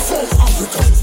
Africa.